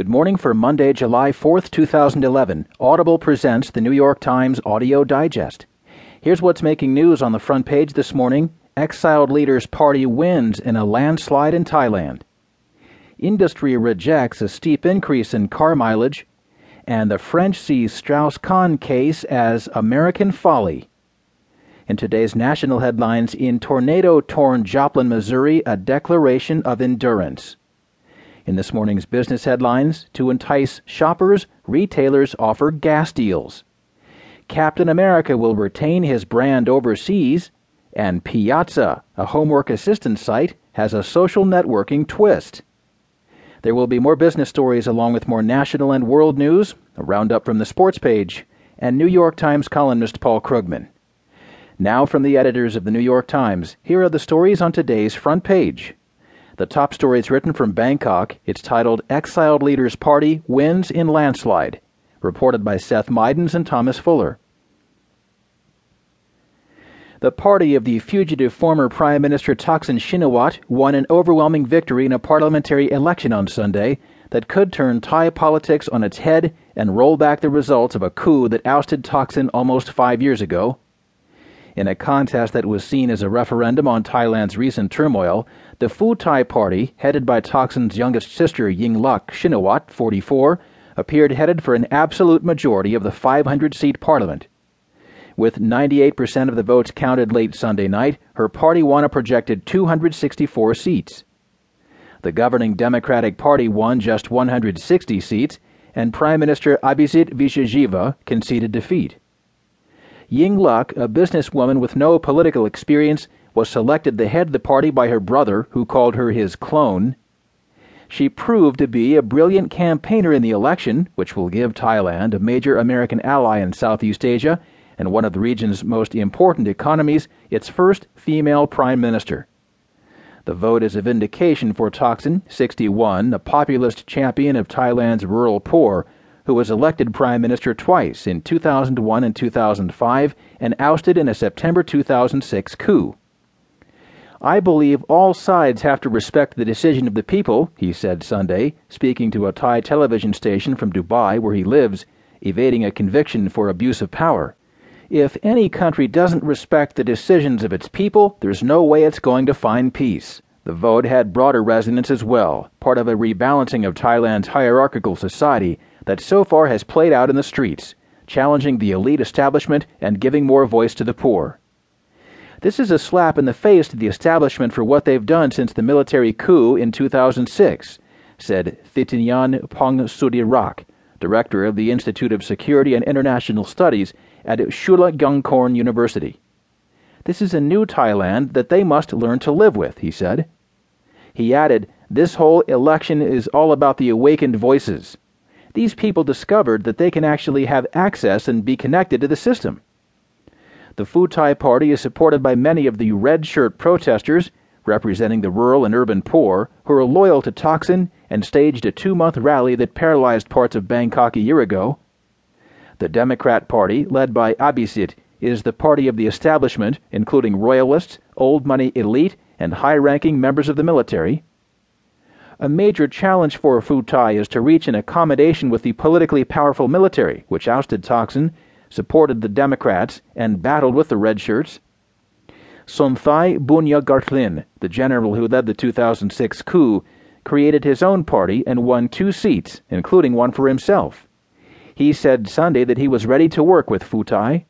Good morning for Monday, July 4th, 2011. Audible presents the New York Times Audio Digest. Here's what's making news on the front page this morning Exiled Leaders Party wins in a landslide in Thailand. Industry rejects a steep increase in car mileage. And the French sees Strauss Kahn case as American folly. In today's national headlines, in tornado torn Joplin, Missouri, a declaration of endurance. In this morning's business headlines, to entice shoppers, retailers offer gas deals. Captain America will retain his brand overseas, and Piazza, a homework assistance site, has a social networking twist. There will be more business stories along with more national and world news, a roundup from the sports page, and New York Times columnist Paul Krugman. Now, from the editors of the New York Times, here are the stories on today's front page. The top story is written from Bangkok. It's titled Exiled Leaders Party Wins in Landslide, reported by Seth Mydans and Thomas Fuller. The party of the fugitive former Prime Minister Thaksin Shinawatra won an overwhelming victory in a parliamentary election on Sunday that could turn Thai politics on its head and roll back the results of a coup that ousted Thaksin almost five years ago. In a contest that was seen as a referendum on Thailand's recent turmoil, the Pheu Thai Party, headed by Thaksin's youngest sister Yingluck Shinawatra, 44, appeared headed for an absolute majority of the 500 seat parliament. With 98% of the votes counted late Sunday night, her party won a projected 264 seats. The governing Democratic Party won just 160 seats, and Prime Minister Abhisit Vejjajiva conceded defeat. Yingluck, a businesswoman with no political experience, was selected to head the party by her brother, who called her his clone. She proved to be a brilliant campaigner in the election, which will give Thailand, a major American ally in Southeast Asia and one of the region's most important economies, its first female prime minister. The vote is a vindication for Thaksin, 61, a populist champion of Thailand's rural poor, who was elected prime minister twice in 2001 and 2005 and ousted in a September 2006 coup. I believe all sides have to respect the decision of the people, he said Sunday, speaking to a Thai television station from Dubai where he lives, evading a conviction for abuse of power. If any country doesn't respect the decisions of its people, there's no way it's going to find peace. The vote had broader resonance as well, part of a rebalancing of Thailand's hierarchical society that so far has played out in the streets, challenging the elite establishment and giving more voice to the poor. This is a slap in the face to the establishment for what they've done since the military coup in 2006, said Thitinan Pongsudirak, director of the Institute of Security and International Studies at Chulalongkorn University. This is a new Thailand that they must learn to live with, he said. He added, This whole election is all about the awakened voices these people discovered that they can actually have access and be connected to the system. The Pheu Thai Party is supported by many of the red shirt protesters, representing the rural and urban poor, who are loyal to Thaksin and staged a two month rally that paralyzed parts of Bangkok a year ago. The Democrat Party, led by Abhisit, is the party of the establishment, including royalists, old money elite, and high ranking members of the military. A major challenge for Pheu Thai is to reach an accommodation with the politically powerful military, which ousted Thaksin, supported the Democrats, and battled with the Red Shirts. Sonthi Boonyaratglin, the general who led the 2006 coup, created his own party and won two seats, including one for himself. He said Sunday that he was ready to work with Pheu Thai